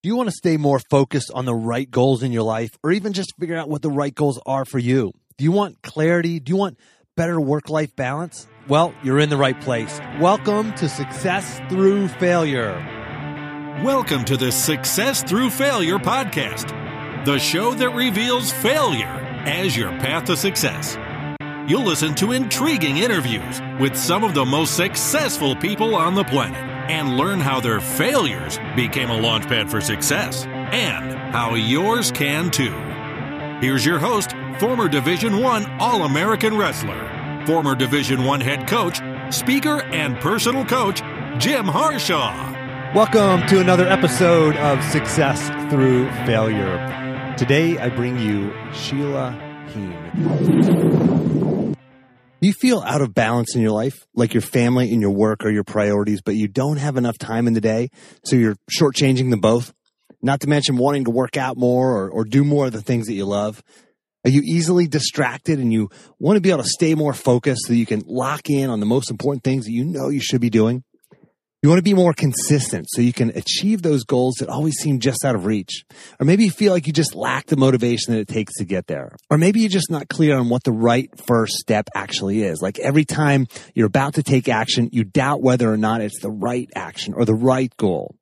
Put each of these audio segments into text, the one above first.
Do you want to stay more focused on the right goals in your life or even just figure out what the right goals are for you? Do you want clarity? Do you want better work life balance? Well, you're in the right place. Welcome to Success Through Failure. Welcome to the Success Through Failure podcast, the show that reveals failure as your path to success. You'll listen to intriguing interviews with some of the most successful people on the planet and learn how their failures became a launchpad for success and how yours can too. Here's your host, former Division 1 All-American wrestler, former Division 1 head coach, speaker and personal coach, Jim Harshaw. Welcome to another episode of Success Through Failure. Today I bring you Sheila Heen. You feel out of balance in your life, like your family and your work are your priorities, but you don't have enough time in the day, so you're shortchanging them both? Not to mention wanting to work out more or, or do more of the things that you love. Are you easily distracted and you want to be able to stay more focused so you can lock in on the most important things that you know you should be doing? You want to be more consistent so you can achieve those goals that always seem just out of reach. Or maybe you feel like you just lack the motivation that it takes to get there. Or maybe you're just not clear on what the right first step actually is. Like every time you're about to take action, you doubt whether or not it's the right action or the right goal.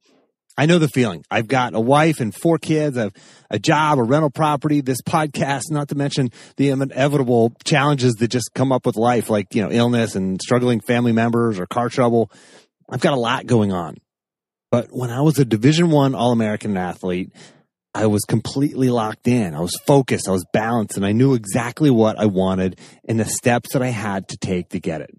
I know the feeling. I've got a wife and four kids. I've a job, a rental property, this podcast, not to mention the inevitable challenges that just come up with life, like, you know, illness and struggling family members or car trouble. I've got a lot going on. But when I was a Division One All American athlete, I was completely locked in. I was focused. I was balanced, and I knew exactly what I wanted and the steps that I had to take to get it.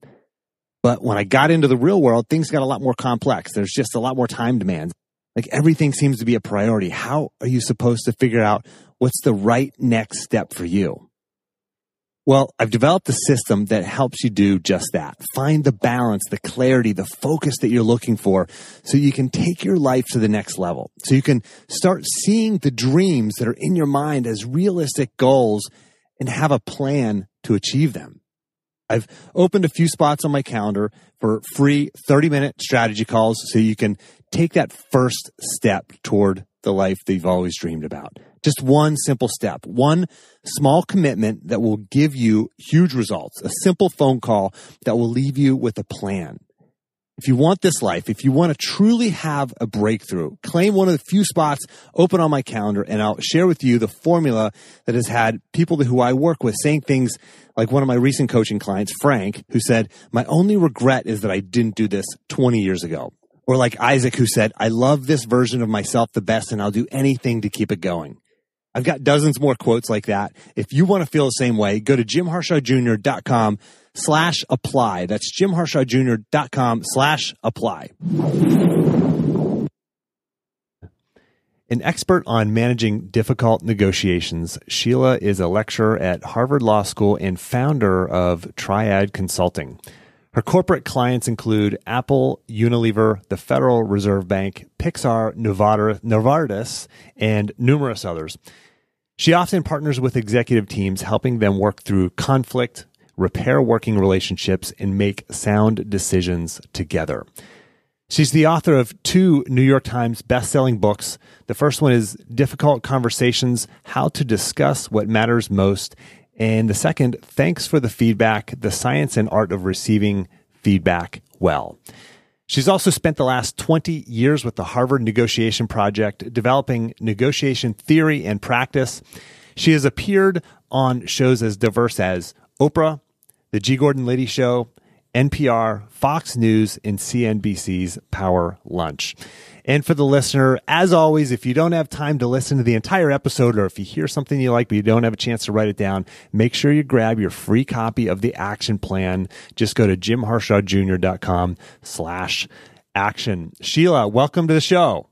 But when I got into the real world, things got a lot more complex. There's just a lot more time demands. Like everything seems to be a priority. How are you supposed to figure out what's the right next step for you? Well, I've developed a system that helps you do just that. Find the balance, the clarity, the focus that you're looking for so you can take your life to the next level. So you can start seeing the dreams that are in your mind as realistic goals and have a plan to achieve them. I've opened a few spots on my calendar for free 30 minute strategy calls so you can take that first step toward the life that you've always dreamed about. Just one simple step, one small commitment that will give you huge results, a simple phone call that will leave you with a plan. If you want this life, if you want to truly have a breakthrough, claim one of the few spots open on my calendar and I'll share with you the formula that has had people who I work with saying things like one of my recent coaching clients, Frank, who said, my only regret is that I didn't do this 20 years ago. Or like Isaac, who said, I love this version of myself the best and I'll do anything to keep it going. I've got dozens more quotes like that. If you want to feel the same way, go to jimharshawjr.com slash apply. That's jimharshawjr.com slash apply. An expert on managing difficult negotiations, Sheila is a lecturer at Harvard Law School and founder of Triad Consulting. Her corporate clients include Apple, Unilever, the Federal Reserve Bank, Pixar, Novartis, and numerous others. She often partners with executive teams, helping them work through conflict, repair working relationships, and make sound decisions together. She's the author of two New York Times best-selling books. The first one is Difficult Conversations: How to Discuss What Matters Most, and the second, Thanks for the Feedback: The Science and Art of Receiving Feedback Well. She's also spent the last 20 years with the Harvard Negotiation Project, developing negotiation theory and practice. She has appeared on shows as diverse as Oprah, The G. Gordon Liddy Show, NPR, Fox News, and CNBC's Power Lunch. And for the listener, as always, if you don't have time to listen to the entire episode or if you hear something you like but you don't have a chance to write it down, make sure you grab your free copy of the action plan. Just go to jimharshawjr.com slash action. Sheila, welcome to the show.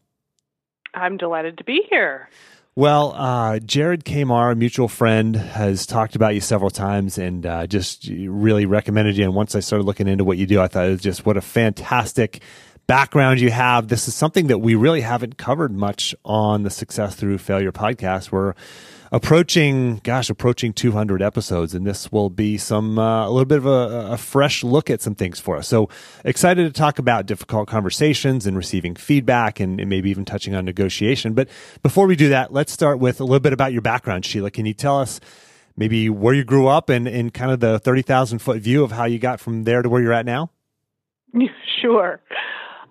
I'm delighted to be here. Well, uh, Jared Kamar, a mutual friend, has talked about you several times and uh, just really recommended you. And once I started looking into what you do, I thought it was just what a fantastic background you have. This is something that we really haven't covered much on the Success Through Failure podcast. We're approaching, gosh, approaching 200 episodes, and this will be some uh, a little bit of a, a, fresh look at some things for us. So excited to talk about difficult conversations and receiving feedback, and, and maybe even touching on negotiation. But before we do that, let's start with a little bit about your background, Sheila. Can you tell us? Maybe where you grew up and, and kind of the 30,000 foot view of how you got from there to where you're at now? Sure.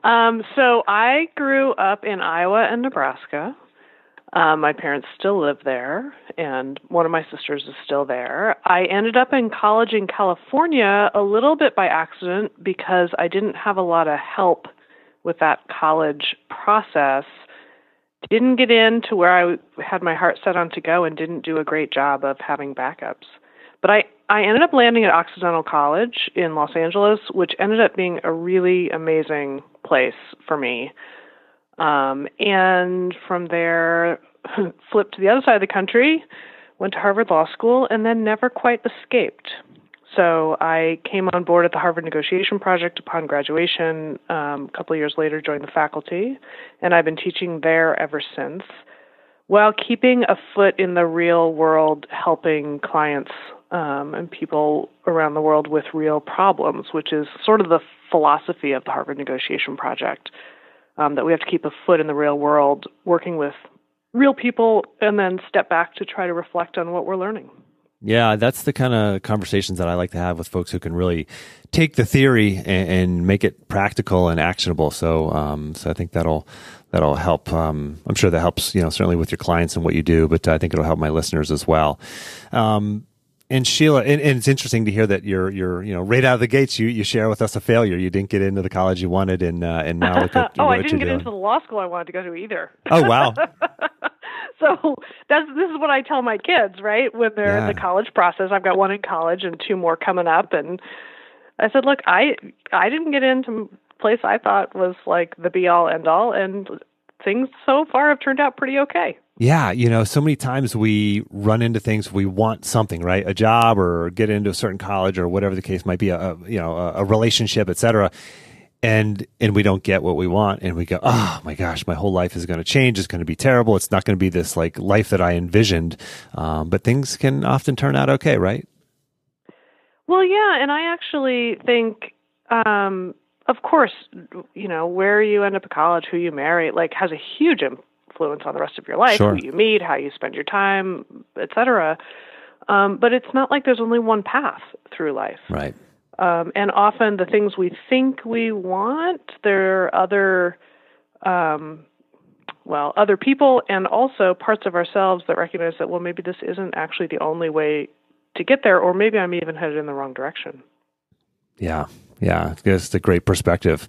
Um, so I grew up in Iowa and Nebraska. Um, my parents still live there, and one of my sisters is still there. I ended up in college in California a little bit by accident because I didn't have a lot of help with that college process. Didn't get in to where I had my heart set on to go and didn't do a great job of having backups. But I, I ended up landing at Occidental College in Los Angeles, which ended up being a really amazing place for me. Um, and from there, flipped to the other side of the country, went to Harvard Law School, and then never quite escaped. So I came on board at the Harvard Negotiation Project upon graduation. Um, a couple of years later, joined the faculty, and I've been teaching there ever since, while keeping a foot in the real world, helping clients um, and people around the world with real problems, which is sort of the philosophy of the Harvard Negotiation Project. Um, that we have to keep a foot in the real world, working with real people, and then step back to try to reflect on what we're learning. Yeah, that's the kind of conversations that I like to have with folks who can really take the theory and, and make it practical and actionable. So, um, so I think that'll that'll help. Um, I'm sure that helps. You know, certainly with your clients and what you do, but I think it'll help my listeners as well. Um, and Sheila, and, and, it's interesting to hear that you're you're you know right out of the gates you you share with us a failure. You didn't get into the college you wanted, and uh, and now look at oh, I didn't get doing. into the law school I wanted to go to either. Oh wow. so that's this is what I tell my kids, right? When they're yeah. in the college process. I've got one in college and two more coming up, and I said, look, I I didn't get into place I thought was like the be all end all, and things so far have turned out pretty okay. Yeah, you know, so many times we run into things we want something, right? A job or get into a certain college or whatever the case might be, a, a you know, a, a relationship, etc. And and we don't get what we want and we go, "Oh my gosh, my whole life is going to change. It's going to be terrible. It's not going to be this like life that I envisioned." Um, but things can often turn out okay, right? Well, yeah, and I actually think um, of course, you know, where you end up at college, who you marry, like has a huge influence on the rest of your life, sure. who you meet, how you spend your time, etc. Um, but it's not like there's only one path through life. Right. Um, and often the things we think we want, there are other, um, well, other people and also parts of ourselves that recognize that, well, maybe this isn't actually the only way to get there, or maybe I'm even headed in the wrong direction. Yeah. Yeah. It's a great perspective.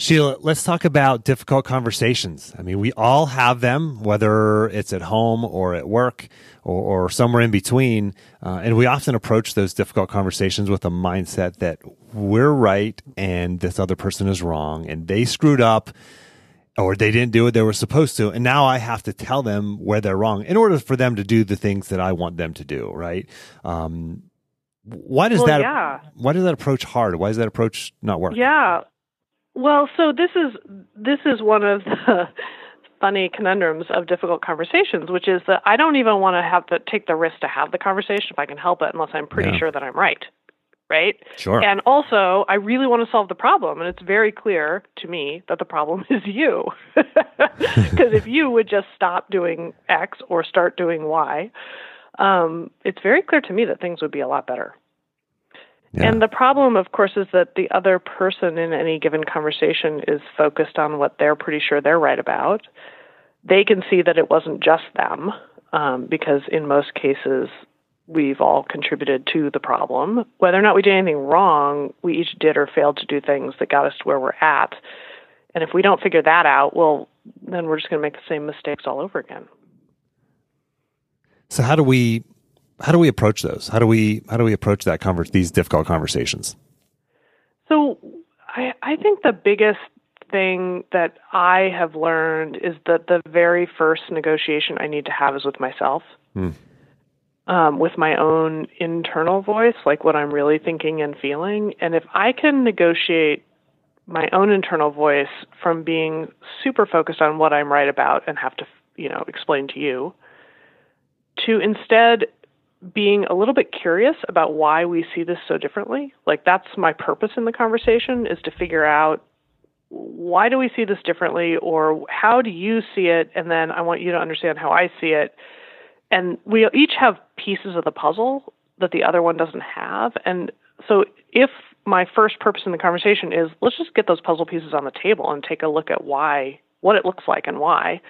Sheila, let's talk about difficult conversations. I mean, we all have them, whether it's at home or at work or, or somewhere in between. Uh, and we often approach those difficult conversations with a mindset that we're right and this other person is wrong and they screwed up or they didn't do what they were supposed to. And now I have to tell them where they're wrong in order for them to do the things that I want them to do, right? Um, why does well, that yeah. why does that approach hard? Why does that approach not work? Yeah. Well, so this is this is one of the funny conundrums of difficult conversations, which is that I don't even want to have to take the risk to have the conversation if I can help it, unless I'm pretty yeah. sure that I'm right. Right? Sure. And also, I really want to solve the problem, and it's very clear to me that the problem is you. Because if you would just stop doing X or start doing Y, um, it's very clear to me that things would be a lot better. Yeah. And the problem, of course, is that the other person in any given conversation is focused on what they're pretty sure they're right about. They can see that it wasn't just them, um, because in most cases, we've all contributed to the problem. Whether or not we did anything wrong, we each did or failed to do things that got us to where we're at. And if we don't figure that out, well, then we're just going to make the same mistakes all over again. So how do we how do we approach those? How do we how do we approach that conver- these difficult conversations? So I I think the biggest thing that I have learned is that the very first negotiation I need to have is with myself. Hmm. Um, with my own internal voice, like what I'm really thinking and feeling. And if I can negotiate my own internal voice from being super focused on what I'm right about and have to, you know, explain to you to instead being a little bit curious about why we see this so differently. Like that's my purpose in the conversation is to figure out why do we see this differently or how do you see it and then I want you to understand how I see it. And we each have pieces of the puzzle that the other one doesn't have and so if my first purpose in the conversation is let's just get those puzzle pieces on the table and take a look at why what it looks like and why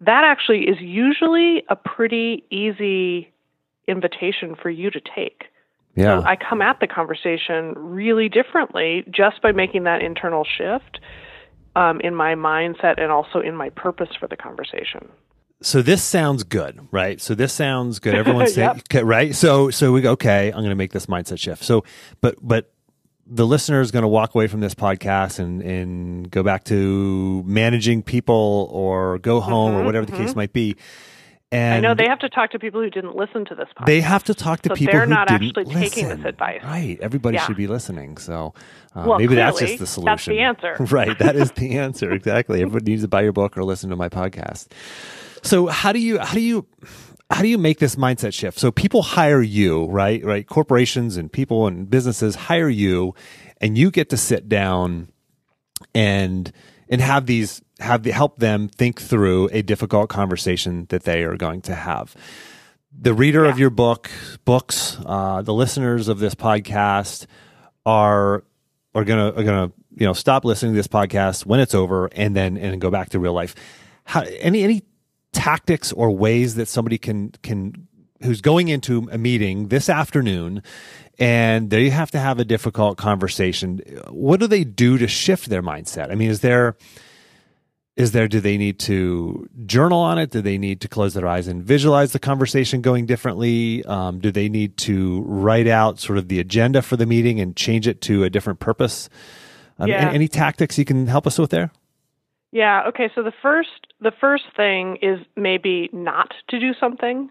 that actually is usually a pretty easy invitation for you to take. Yeah. So I come at the conversation really differently just by making that internal shift um, in my mindset and also in my purpose for the conversation. So this sounds good, right? So this sounds good. Everyone's saying, okay, right? So so we go, okay, I'm going to make this mindset shift. So, but but the listener is going to walk away from this podcast and and go back to managing people or go home mm-hmm, or whatever the mm-hmm. case might be. And I know they have to talk to people who didn't listen to this podcast. They have to talk to so people they're who not actually listen. taking this advice. Right. Everybody Yeah. should be listening. So uh, Well, maybe that's just the solution. that's the answer. right. That is the answer. Exactly. Everybody needs to buy your book or listen to my podcast. So how do you how do you how do you make this mindset shift? So people hire you, right? Right. Corporations and people and businesses hire you, and you get to sit down and and have these have the, help them think through a difficult conversation that they are going to have. The reader of your book, books, uh, the listeners of this podcast are are gonna are gonna you know stop listening to this podcast when it's over and then and go back to real life. How, any any tactics or ways that somebody can can who's going into a meeting this afternoon and they have to have a difficult conversation. What do they do to shift their mindset? I mean is there is there do they need to journal on it? Do they need to close their eyes and visualize the conversation going differently? Um, do they need to write out sort of the agenda for the meeting and change it to a different purpose? Um, Yeah. any, any tactics you can help us with there? Yeah. Okay. So the first the first thing is maybe not to do something,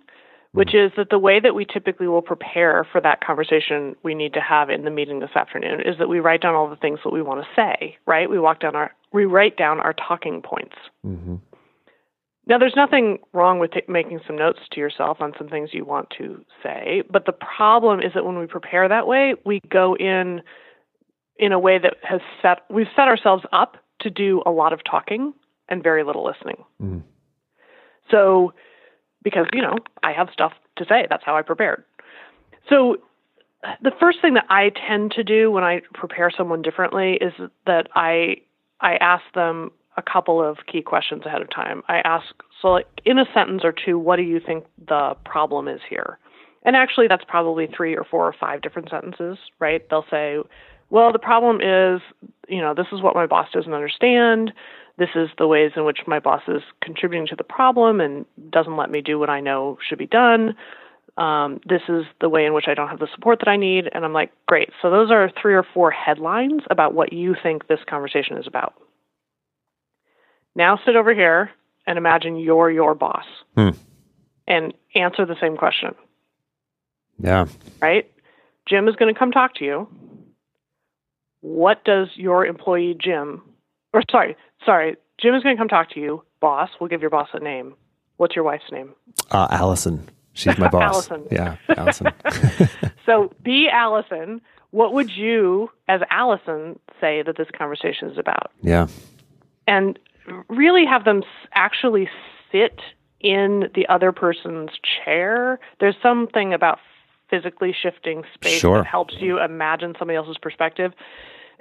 which is that the way that we typically will prepare for that conversation we need to have in the meeting this afternoon is that we write down all the things that we want to say. Right. We walk down our we write down our talking points. mm-hmm. Now, there's nothing wrong with t- making some notes to yourself on some things you want to say, but the problem is that when we prepare that way, we go in in a way that has set we've set ourselves up to do a lot of talking and very little listening. Mm. So, because you know I have stuff to say, that's how I prepared. So, the first thing that I tend to do when I prepare someone differently is that I I ask them a couple of key questions ahead of time. I ask, so like in a sentence or two, what do you think the problem is here? And actually, that's probably three or four or five different sentences, right? They'll say, well, the problem is, you know, this is what my boss doesn't understand. This is the ways in which my boss is contributing to the problem and doesn't let me do what I know should be done. Um, this is the way in which I don't have the support that I need. And I'm like, great. So those are three or four headlines about what you think this conversation is about. Now sit over here and imagine you're your boss Hmm. and answer the same question, yeah right? Jim is going to come talk to you. What does your employee Jim, or sorry, sorry, Jim is going to come talk to you, boss. We'll give your boss a name. What's your wife's name? uh, allison she's my boss Allison. yeah allison So be Allison. What would you, as Allison, say that this conversation is about? yeah and really have them actually sit in the other person's chair. There's something about physically shifting space Sure. that helps you imagine somebody else's perspective.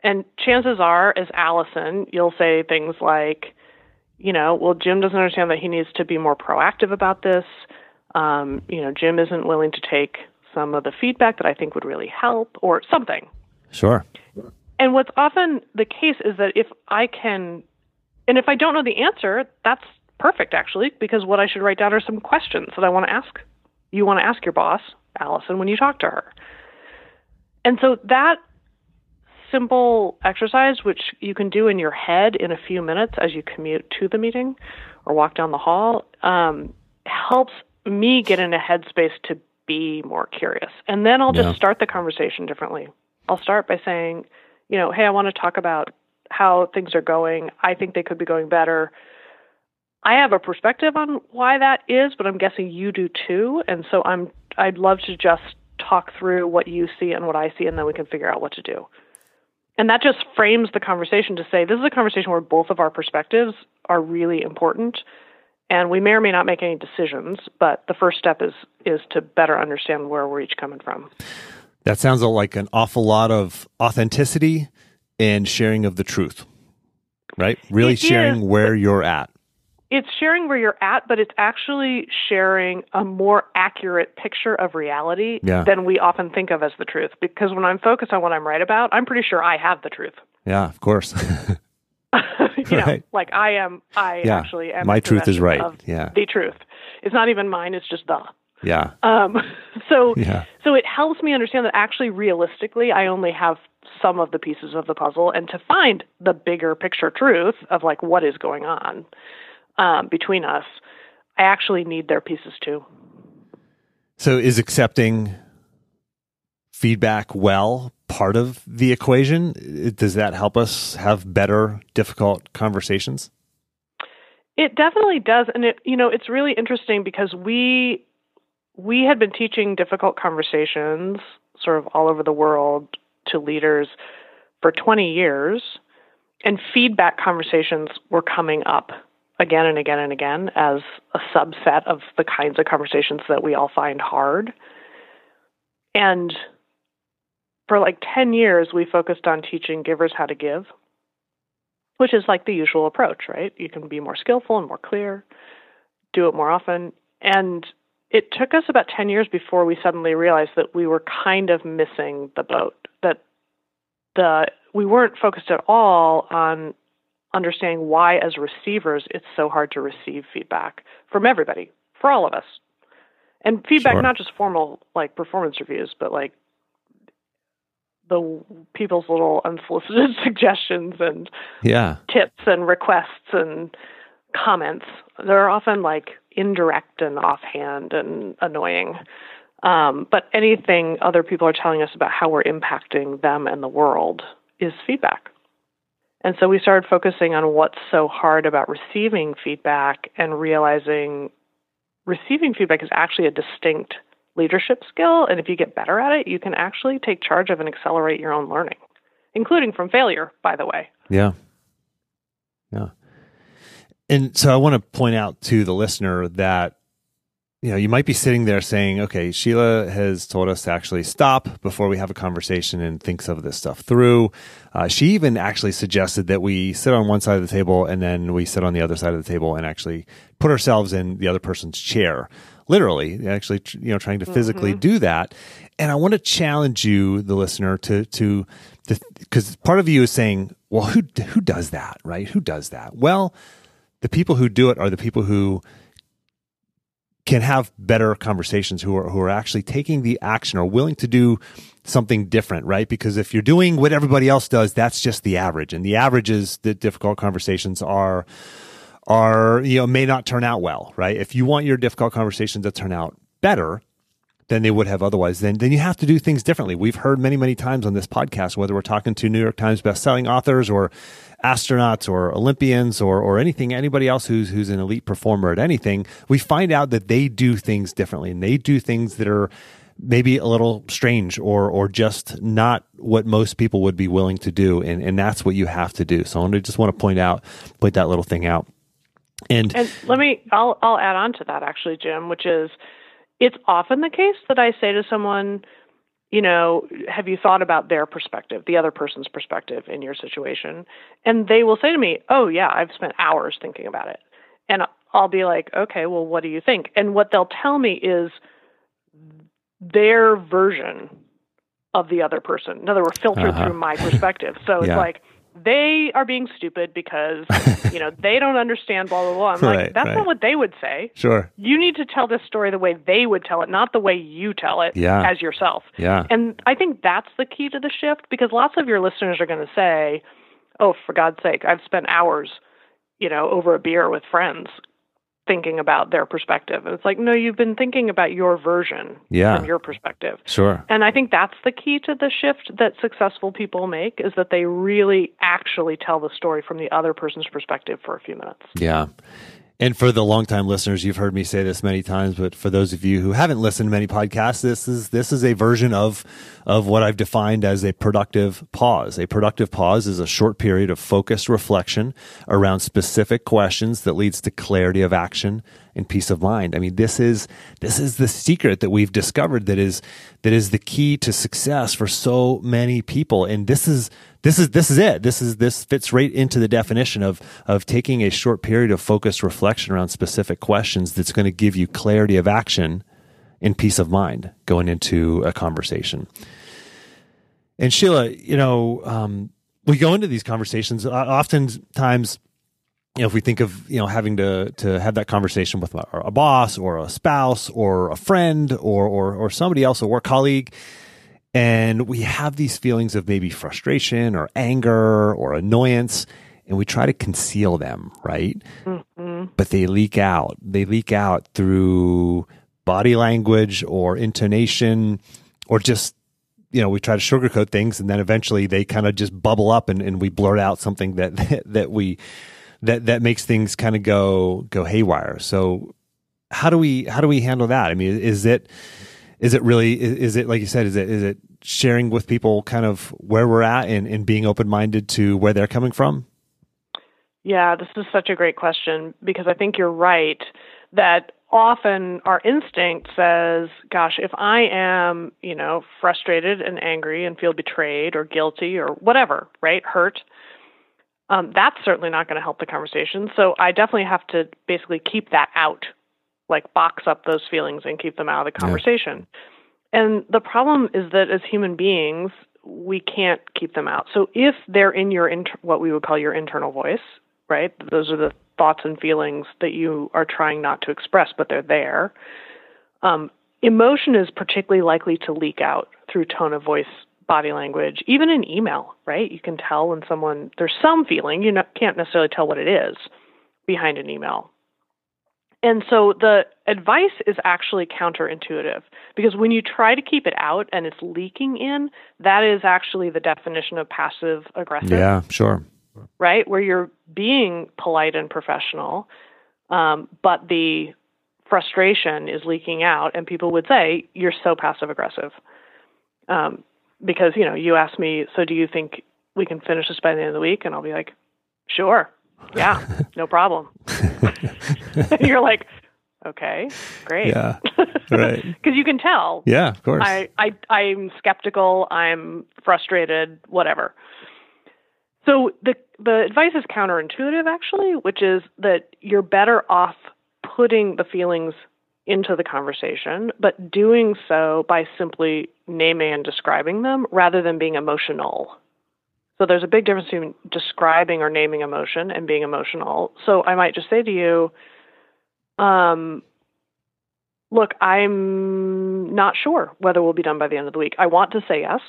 And chances are, as Allison, you'll say things like, you know, well, Jim doesn't understand that he needs to be more proactive about this. Um, you know, Jim isn't willing to take some of the feedback that I think would really help, or something. sure And what's often the case is that if I can, and if I don't know the answer, that's perfect actually, because what I should write down are some questions that I want to ask. You want to ask your boss, Allison, when you talk to her. And so that simple exercise, which you can do in your head in a few minutes as you commute to the meeting or walk down the hall, um, helps me get in a headspace to be more curious. And then I'll just Yeah. start the conversation differently. I'll start by saying, you know, hey, I want to talk about how things are going. I think they could be going better. I have a perspective on why that is, but I'm guessing you do too. And so I'm I'd love to just talk through what you see and what I see and then we can figure out what to do. And that just frames the conversation to say this is a conversation where both of our perspectives are really important and we may or may not make any decisions, but the first step is is to better understand where we're each coming from. That sounds like an awful lot of authenticity and sharing of the truth. Right? Really It sharing is, where you're at. It's sharing where you're at, but it's actually sharing a more accurate picture of reality Yeah. than we often think of as the truth. Because when I'm focused on what I'm right about, I'm pretty sure I have the truth. Yeah, of course. you know, Right. like I am, I Yeah. actually am. My truth is right. Yeah. the truth. It's not even mine. It's just the. yeah. Um, so, Yeah. so it helps me understand that actually, realistically, I only have some of the pieces of the puzzle, and to find the bigger picture truth of like what is going on um, between us, I actually need their pieces too. So is accepting feedback well part of the equation? Does that help us have better difficult conversations? It definitely does, and it you know it's really interesting because we we had been teaching difficult conversations sort of all over the world to leaders for 20 years, and feedback conversations were coming up again and again and again as a subset of the kinds of conversations that we all find hard. And for like 10 years, we focused on teaching givers how to give which is like the usual approach, right? You can be more skillful and more clear, do it more often. And it took us about 10 years before we suddenly realized that we were kind of missing the boat, that the we weren't focused at all on understanding why as receivers it's so hard to receive feedback from everybody, for all of us. And feedback Sure. not just formal like performance reviews, but like the people's little unsolicited suggestions and Yeah. tips and requests and comments. They're often like indirect and offhand and annoying. Um, but anything other people are telling us about how we're impacting them and the world is feedback. And so we started focusing on what's so hard about receiving feedback and realizing receiving feedback is actually a distinct leadership skill. And if you get better at it, you can actually take charge of and accelerate your own learning, including from failure, by the way. Yeah. Yeah. And so I want to point out to the listener that you know, you might be sitting there saying, okay, Sheila has told us to actually stop before we have a conversation and think some of this stuff through. Uh, she even actually suggested that we sit on one side of the table and then we sit on the other side of the table and actually put ourselves in the other person's chair. Literally, actually, you know, trying to physically do that. And I want to challenge you, the listener, to, to, because part of you is saying, well, who, who does that, right? Who does that? Well, the people who do it are the people who can have better conversations who are who are actually taking the action or willing to do something different right? Because if you're doing what everybody else does that's just the average. And the average is difficult conversations are are you know may not turn out well right? If you want your difficult conversations to turn out better than they would have otherwise, then then you have to do things differently. We've heard many, many times on this podcast, whether we're talking to New York Times bestselling authors or astronauts or Olympians or or anything, anybody else who's who's an elite performer at anything, we find out that they do things differently and they do things that are maybe a little strange or or just not what most people would be willing to do. And and that's what you have to do. So I just want to point out, point that little thing out. And, And let me, I'll, I'll add on to that actually, Jim, which is it's often the case that I say to someone, you know, have you thought about their perspective, the other person's perspective in your situation? And they will say to me, oh, yeah, I've spent hours thinking about it. And I'll be like, okay, well, what do you think? And what they'll tell me is their version of the other person. In other words, filtered Uh-huh. through my perspective. So Yeah. it's like, they are being stupid because, you know, they don't understand blah, blah, blah. I'm Right, like, that's right. not what they would say. sure. You need to tell this story the way they would tell it, not the way you tell it Yeah. as yourself. Yeah. And I think that's the key to the shift because lots of your listeners are going to say, "Oh, for God's sake, I've spent hours, you know, over a beer with friends thinking about their perspective. And it's like, no, you've been thinking about your version Yeah. from your perspective. Sure. And I think that's the key to the shift that successful people make is that they really actually tell the story from the other person's perspective for a few minutes. Yeah. And for the longtime listeners, you've heard me say this many times, but for those of you who haven't listened to many podcasts, this is this is a version of of what I've defined as a productive pause. A productive pause is a short period of focused reflection around specific questions that leads to clarity of action and peace of mind. I mean, this is this is the secret that we've discovered that is that is the key to success for so many people. And this is this is this is it. This is this fits right into the definition of of taking a short period of focused reflection around specific questions that's going to give you clarity of action and peace of mind going into a conversation. And Sheila, you know, um, we go into these conversations oftentimes. You know, if we think of you know having to to have that conversation with a, boss or a spouse or a friend or or or somebody else, or a work colleague, and we have these feelings of maybe frustration or anger or annoyance and we try to conceal them right? Mm-hmm. But they leak out. They leak out through body language or intonation or just you know we try to sugarcoat things and then eventually they kind of just bubble up and, and we blurt out something that that we that that makes things kind of go go haywire. So how do we how do we handle that? I mean is it is it really is, it like you said is it is it sharing with people kind of where we're at and, and being open-minded to where they're coming from Yeah, this is such a great question because I think you're right that often our instinct says, gosh, if I am, you know, frustrated and angry and feel betrayed or guilty or whatever, right, hurt, um, that's certainly not going to help the conversation. So I definitely have to basically keep that out, like box up those feelings and keep them out of the conversation. And the problem is that as human beings, we can't keep them out. So if they're in your inter- what we would call your internal voice, right? Those are the thoughts and feelings that you are trying not to express, but they're there. Um, emotion is particularly likely to leak out through tone of voice, body language, even in email, right? You can tell when someone there's some feeling you know, can't necessarily tell what it is behind an email. And so the advice is actually counterintuitive because when you try to keep it out and it's leaking in, that is actually the definition of passive aggressive yeah sure right? Where you're being polite and professional, um, but the frustration is leaking out, and people would say, You're so passive aggressive. Um, because, you know, you ask me, So do you think we can finish this by the end of the week? And I'll be like, Sure. Yeah, no problem. and you're like, Okay, great. yeah right Because you can tell yeah of course I, I I'm skeptical, I'm frustrated, whatever. So the the advice is counterintuitive actually, which is that you're better off putting the feelings into the conversation, but doing so by simply naming and describing them rather than being emotional. So there's a big difference between describing or naming emotion and being emotional. So I might just say to you, um, look, I'm not sure whether we'll be done by the end of the week. I want to say yes.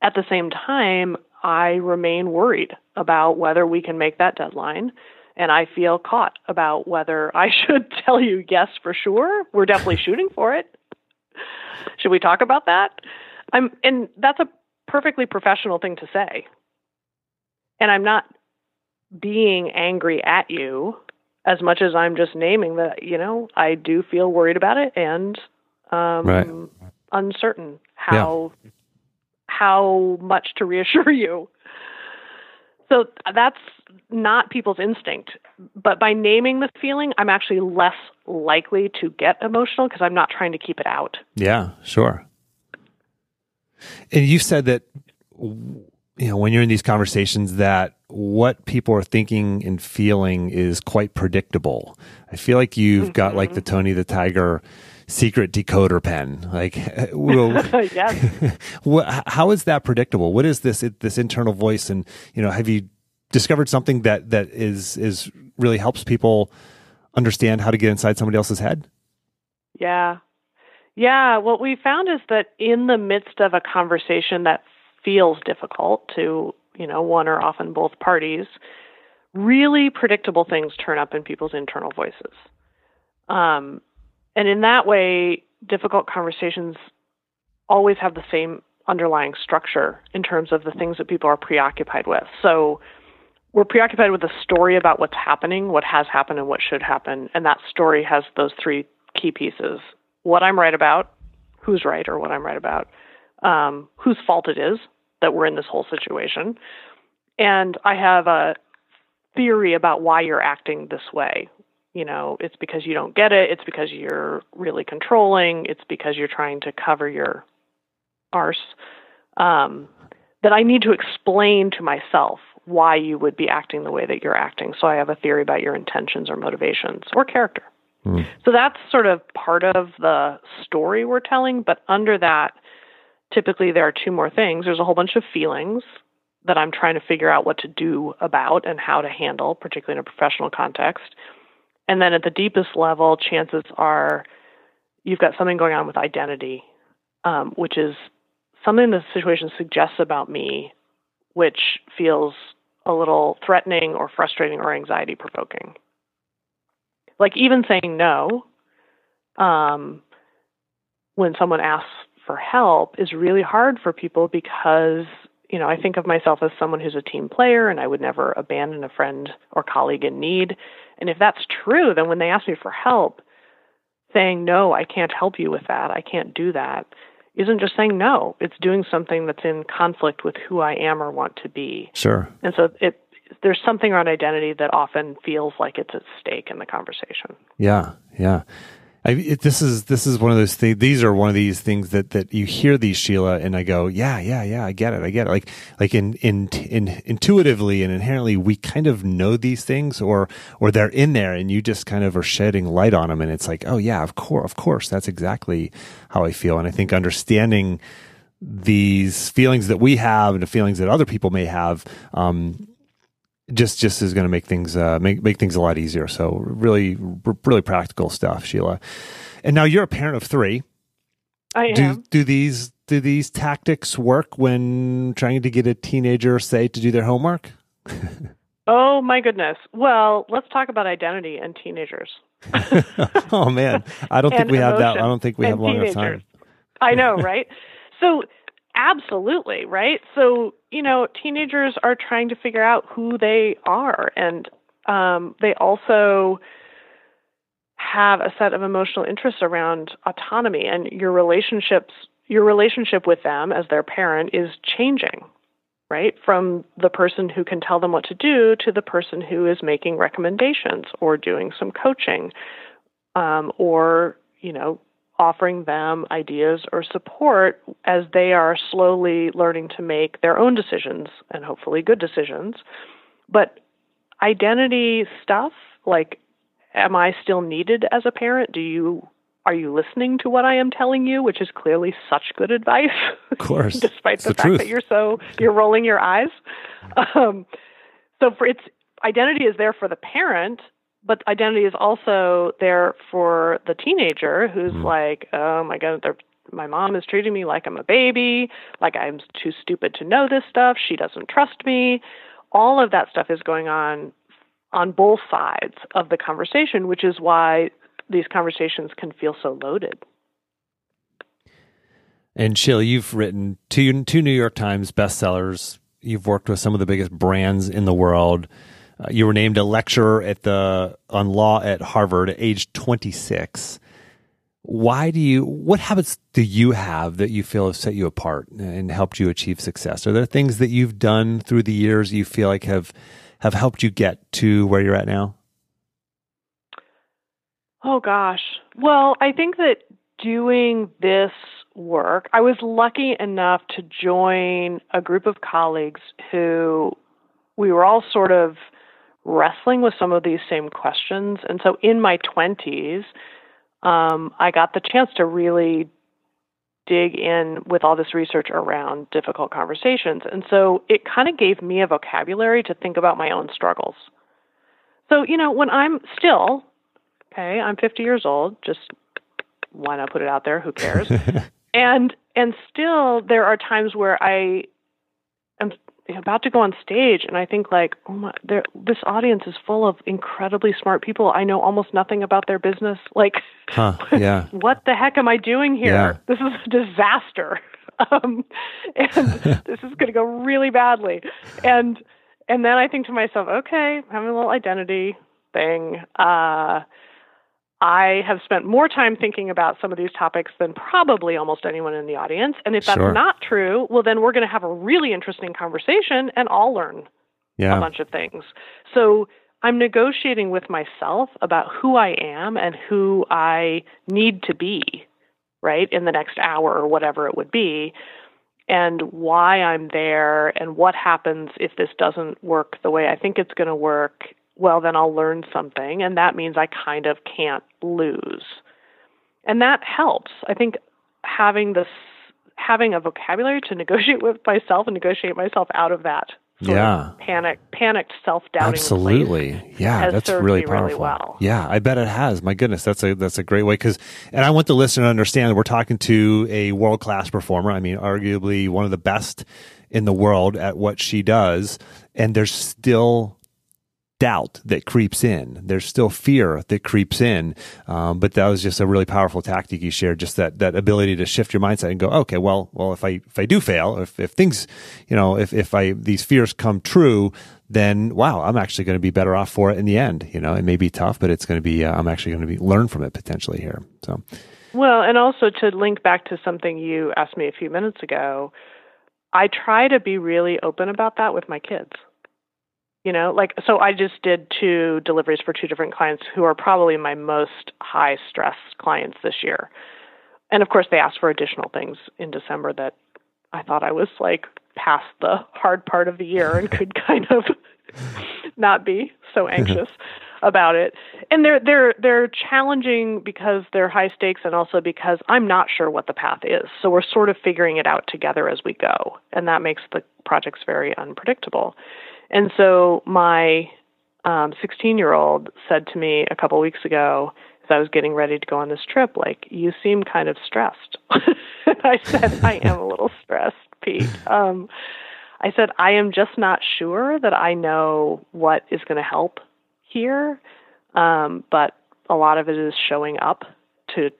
At the same time, I remain worried about whether we can make that deadline. And I feel caught about whether I should tell you yes for sure. We're definitely shooting for it. Should we talk about that? I'm and that's a perfectly professional thing to say. And I'm not being angry at you as much as I'm just naming that, you know, I do feel worried about it and um Right. uncertain how how much to reassure you. So that's not people's instinct. But by naming the feeling, I'm actually less likely to get emotional because I'm not trying to keep it out. Yeah, sure. And you said that you know when you're in these conversations that what people are thinking and feeling is quite predictable. I feel like you've got like the mm-hmm. Tony the Tiger secret decoder pen. Like, well, yes. how is that predictable? What is this this internal voice? And you know, have you discovered something that that is is really helps people understand how to get inside somebody else's head? Yeah. Yeah. What we found is that in the midst of a conversation that feels difficult to, you know, one or often both parties, really predictable things turn up in people's internal voices. Um, and in that way, difficult conversations always have the same underlying structure in terms of the things that people are preoccupied with. So we're preoccupied with a story about what's happening, what has happened, and what should happen. And that story has those three key pieces what I'm right about, who's right or what I'm right about, um, whose fault it is that we're in this whole situation. And I have a theory about why you're acting this way. You know, it's because you don't get it, it's because you're really controlling, it's because you're trying to cover your arse. Um, that I need to explain to myself why you would be acting the way that you're acting. So I have a theory about your intentions or motivations or character. Mm. So that's sort of part of the story we're telling, but under that, typically there are two more things. There's a whole bunch of feelings that I'm trying to figure out what to do about and how to handle, particularly in a professional context. And then at the deepest level, chances are you've got something going on with identity, um, which is something the situation suggests about me, which feels a little threatening or frustrating or anxiety provoking. Like even saying no um, when someone asks for help is really hard for people because you know I think of myself as someone who's a team player and I would never abandon a friend or colleague in need. And if that's true, then when they ask me for help, saying no, I can't help you with that, I can't do that, isn't just saying no. It's doing something that's in conflict with who I am or want to be. Sure. And so it there's something around identity that often feels like it's at stake in the conversation. Yeah, yeah. I, it, this is this is one of those things. These are one of these things that that you hear these Sheila, and I go, yeah, yeah, yeah. I get it. I get it. Like like in in in intuitively and inherently, we kind of know these things, or or they're in there, and you just kind of are shedding light on them, and it's like, oh yeah, of course, of course, that's exactly how I feel. And I think understanding these feelings that we have and the feelings that other people may have um, just just is going to make things uh, make make things a lot easier. So really, really practical stuff, Sheila. And now you're a parent of three. I do, am. Do these do these tactics work when trying to get a teenager, say, to do their homework? oh my goodness. Well, let's talk about identity and teenagers. oh man, I don't think we have that. I don't think we have long enough time. I know, right? So Absolutely, right? So, you know, teenagers are trying to figure out who they are, and um, they also have a set of emotional interests around autonomy. And your relationships your relationship with them as their parent is changing right? From the person who can tell them what to do to the person who is making recommendations or doing some coaching um, or you know offering them ideas or support as they are slowly learning to make their own decisions and hopefully good decisions. But identity stuff, like, am I still needed as a parent? Do you are you listening to what I am telling you, which is clearly such good advice? Of course, despite the, the, fact that you're so you're rolling your eyes. Um, so for its identity is there for the parent, but identity is also there for the teenager who's mm. like, oh my god, my mom is treating me like I'm a baby, like I'm too stupid to know this stuff. She doesn't trust me. All of that stuff is going on on both sides of the conversation, which is why these conversations can feel so loaded. And Sheila, you've written two two New York Times bestsellers. You've worked with some of the biggest brands in the world. Uh, you were named a lecturer at the on law at Harvard at age 26. Why do you? What habits do you have that you feel have set you apart and helped you achieve success? Are there things that you've done through the years you feel like have have helped you get to where you're at now? Oh gosh. Well, I think that doing this work, I was lucky enough to join a group of colleagues who we were all sort of wrestling with some of these same questions. And so in my 20s, um, I got the chance to really dig in with all this research around difficult conversations. And so it kind of gave me a vocabulary to think about my own struggles. So, you know, when I'm still, okay, I'm 50 years old, just why not put it out there? Who cares? and and still there are times where I about to go on stage and I think like, oh my, this audience is full of incredibly smart people. I know almost nothing about their business. Like, huh, yeah. what the heck am I doing here? Yeah. This is a disaster. Um, and this is going to go really badly. And, and then I think to myself, okay, I'm having a little identity thing. Uh, I have spent more time thinking about some of these topics than probably almost anyone in the audience. And if that's Sure. not true, well, then we're going to have a really interesting conversation and I'll learn a bunch of things. So I'm negotiating with myself about who I am and who I need to be, right, in the next hour or whatever it would be, and why I'm there and what happens if this doesn't work the way I think it's going to work. Well, then I'll learn something, and that means I kind of can't lose. And that helps. I think having this having a vocabulary to negotiate with myself and negotiate myself out of that sort Yeah. of panic panicked self doubting Absolutely. Yeah, that's really me really powerful. well. Yeah, I bet it has. My goodness, that's a that's a great way cuz and I want the listener to understand that we're talking to a world-class performer. I mean, arguably one of the best in the world at what she does, and there's still doubt that creeps in. There's still fear that creeps in. Um, but that was just a really powerful tactic you shared. Just that that ability to shift your mindset and go, okay, well, well, if I if I do fail, if if things, you know, if if I these fears come true, then wow, I'm actually going to be better off for it in the end. You know, it may be tough, but it's going to be. Uh, I'm actually going to be learn from it potentially here. So Well, and also to link back to something you asked me a few minutes ago, I try to be really open about that with my kids. You know, like, so I just did two deliveries for two different clients who are probably my most high stress clients this year. And of course, they asked for additional things in December that I thought I was like past the hard part of the year and could kind of not be so anxious about it. And they're they're they're challenging because they're high stakes and also because I'm not sure what the path is. So we're sort of figuring it out together as we go. And that makes the projects very unpredictable. And so my um 16 year old said to me a couple weeks ago as I was getting ready to go on this trip, like, you seem kind of stressed. and I said, I am a little stressed, Pete. Um, I said, I am just not sure that I know what is going to help here. Um, but a lot of it is showing up to,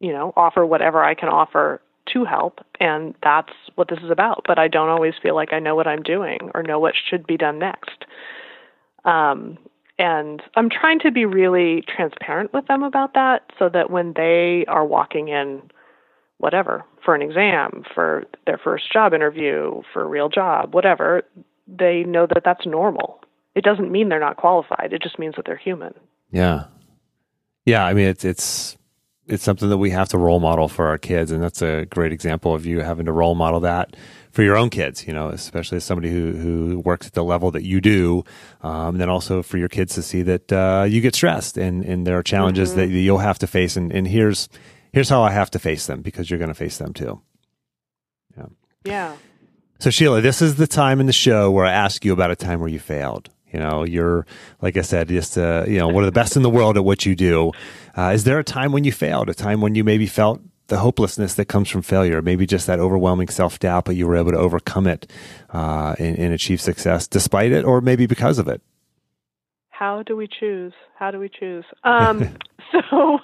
you know, offer whatever I can offer to help. And that's what this is about. But I don't always feel like I know what I'm doing or know what should be done next. Um, and I'm trying to be really transparent with them about that so that when they are walking in whatever for an exam, for their first job interview, for a real job, whatever, they know that that's normal. It doesn't mean they're not qualified. It just means that they're human. Yeah. Yeah, I mean it's it's it's something that we have to role model for our kids and that's a great example of you having to role model that for your own kids, you know, especially as somebody who who works at the level that you do. Um, and then also for your kids to see that uh, you get stressed and and there are challenges that you'll have to face and and here's here's how I have to face them because you're going to face them too. Yeah. Yeah. So Sheila, this is the time in the show where I ask you about a time where you failed. You know, you're like I said, just uh, you know one of the best in the world at what you do. Uh, is there a time when you failed? A time when you maybe felt the hopelessness that comes from failure, maybe just that overwhelming self doubt, but you were able to overcome it uh, and, and achieve success despite it, or maybe because of it. How do we choose? How do we choose? Um, so,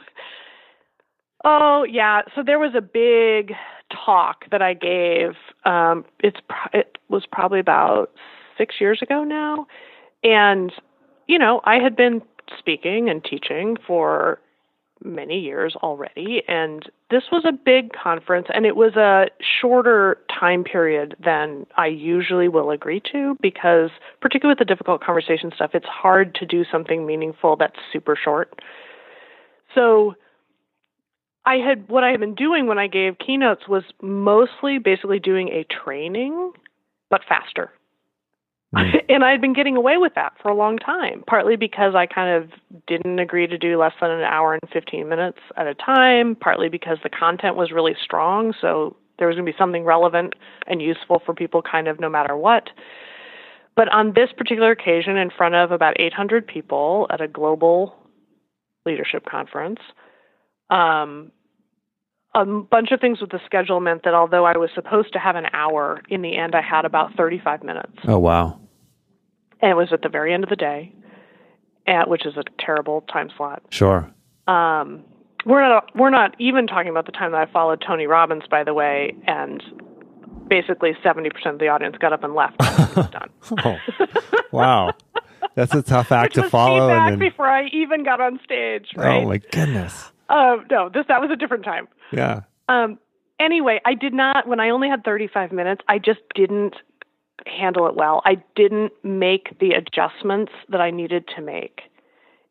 oh yeah. So there was a big talk that I gave. Um, it's it was probably about six years ago now, and you know I had been speaking and teaching for many years already and this was a big conference and it was a shorter time period than I usually will agree to because particularly with the difficult conversation stuff it's hard to do something meaningful that's super short. So I had what I had been doing when I gave keynotes was mostly basically doing a training but faster. and I had been getting away with that for a long time, partly because I kind of didn't agree to do less than an hour and 15 minutes at a time, partly because the content was really strong, so there was going to be something relevant and useful for people kind of no matter what. But on this particular occasion, in front of about 800 people at a global leadership conference, um, a bunch of things with the schedule meant that although I was supposed to have an hour, in the end I had about 35 minutes. Oh, wow. And it was at the very end of the day, and, which is a terrible time slot. Sure. Um, we're not we're not even talking about the time that I followed Tony Robbins, by the way, and basically 70% of the audience got up and left. done. oh, wow. That's a tough act to follow. Back and then, before I even got on stage. Right? Oh my goodness. Um, no, this that was a different time. Yeah. Um, anyway, I did not. When I only had 35 minutes, I just didn't handle it well. I didn't make the adjustments that I needed to make,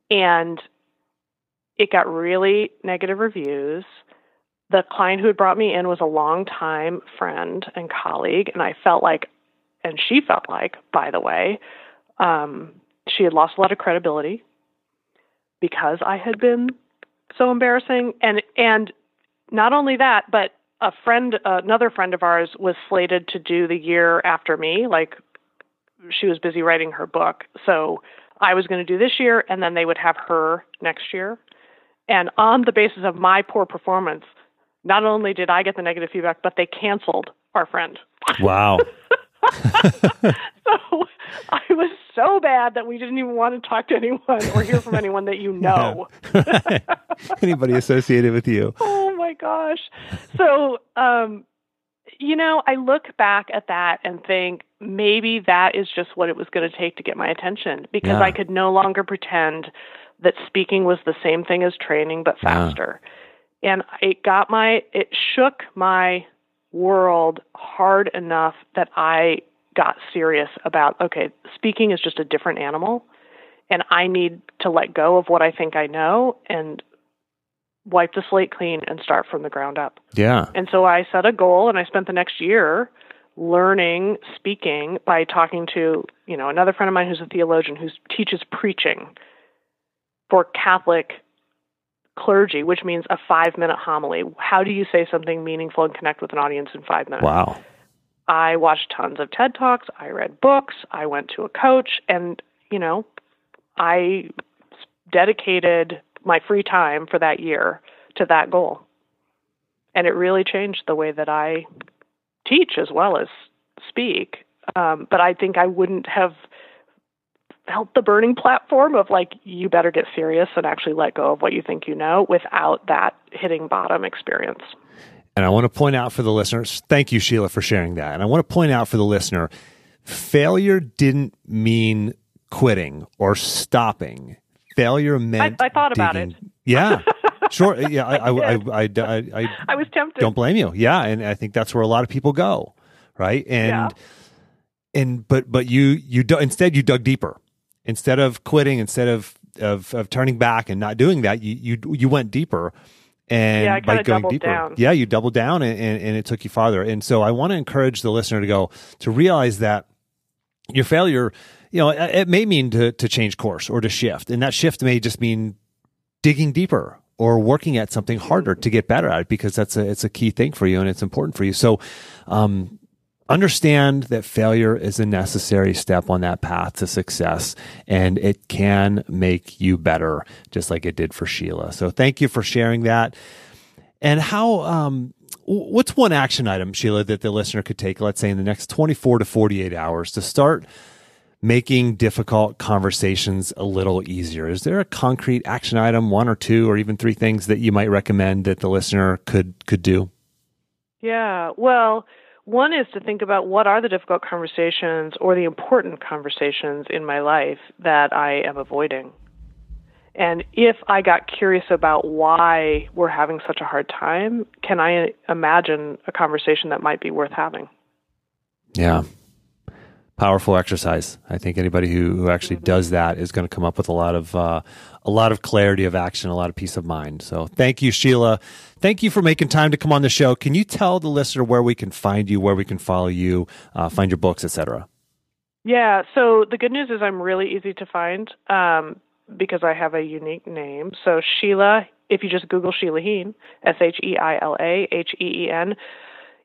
and it got really negative reviews. The client who had brought me in was a longtime friend and colleague, and I felt like, and she felt like, by the way, um, she had lost a lot of credibility because I had been so embarrassing and and not only that but a friend another friend of ours was slated to do the year after me like she was busy writing her book so i was going to do this year and then they would have her next year and on the basis of my poor performance not only did i get the negative feedback but they canceled our friend Wow. so I was so bad that we didn't even want to talk to anyone or hear from anyone that you know. Anybody associated with you? oh my gosh. So, um, you know, I look back at that and think maybe that is just what it was going to take to get my attention because Yeah. I could no longer pretend that speaking was the same thing as training but Yeah. faster. And it got my, it shook my world hard enough that I got serious about okay, speaking is just a different animal and I need to let go of what I think I know and wipe the slate clean and start from the ground up. Yeah. And so I set a goal and I spent the next year learning speaking by talking to, you know, another friend of mine who's a theologian who teaches preaching for Catholic clergy, which means a 5-minute homily. How do you say something meaningful and connect with an audience in 5 minutes? Wow. I watched tons of TED Talks, I read books, I went to a coach and, you know, I dedicated my free time for that year to that goal. And it really changed the way that I teach as well as speak. Um, but I think I wouldn't have felt the burning platform of like, you better get serious and actually let go of what you think you know without that hitting bottom experience. And I want to point out for the listeners, thank you, Sheila, for sharing that. And I want to point out for the listener, failure didn't mean quitting or stopping. Failure meant I thought about digging- Yeah, sure. Yeah, I, I, I, I, I, I I was tempted. don't blame you. Yeah, and I think that's where a lot of people go, right? And and but but you you instead you dug deeper. Instead of quitting, instead of of, of turning back and not doing that, you you you went deeper. And Yeah, by going deeper, down. yeah, you doubled down and, and, and it took you farther. And so I want to encourage the listener to go to realize that your failure, you know, it it may mean to to change course or to shift, and that shift may just mean digging deeper or working at something harder to get better at it because that's a it's a key thing for you and it's important for you. So, um, understand that failure is a necessary step on that path to success and it can make you better just like it did for Sheila. So thank you for sharing that. And how um what's one action item Sheila that the listener could take let's say in the next 24 to 48 hours to start making difficult conversations a little easier. Is there a concrete action item, one or two or even three things that you might recommend that the listener could could do? Yeah. Well, one is to think about what are the difficult conversations or the important conversations in my life that I am avoiding. And if I got curious about why we're having such a hard time, can I imagine a conversation that might be worth having? Yeah. Powerful exercise. I think anybody who, who actually does that is going to come up with a lot of uh, a lot of clarity of action, a lot of peace of mind. So thank you, Sheila. Thank you for making time to come on the show. Can you tell the listener where we can find you, where we can follow you, uh, find your books, etc.? Yeah, so the good news is I'm really easy to find um, because I have a unique name. So Sheila, if you just Google Sheila Heen, S H E I L A H E E N,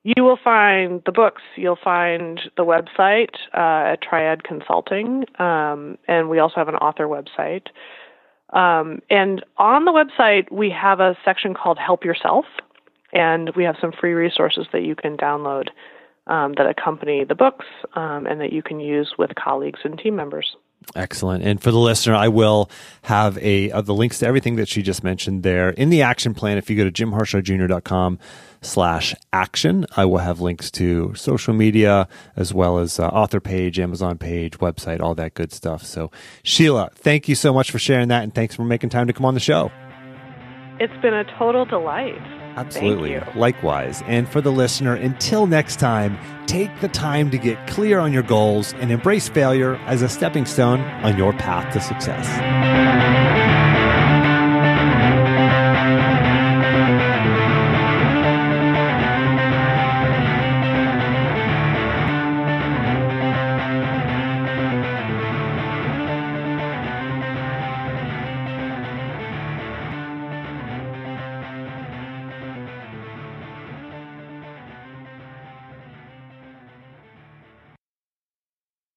you will find the books. You'll find the website uh, at Triad Consulting, um, and we also have an author website. Um, and on the website, we have a section called Help Yourself. and we have some free resources that you can download um, that accompany the books um, and that you can use with colleagues and team members. Excellent. And for the listener, I will have a of the links to everything that she just mentioned there in the action plan. If you go to jimharshawjr.com slash action, I will have links to social media as well as uh, author page, Amazon page, website, all that good stuff. So Sheila, thank you so much for sharing that and thanks for making time to come on the show. It's been a total delight. Absolutely. Likewise. And for the listener, until next time, take the time to get clear on your goals and embrace failure as a stepping stone on your path to success.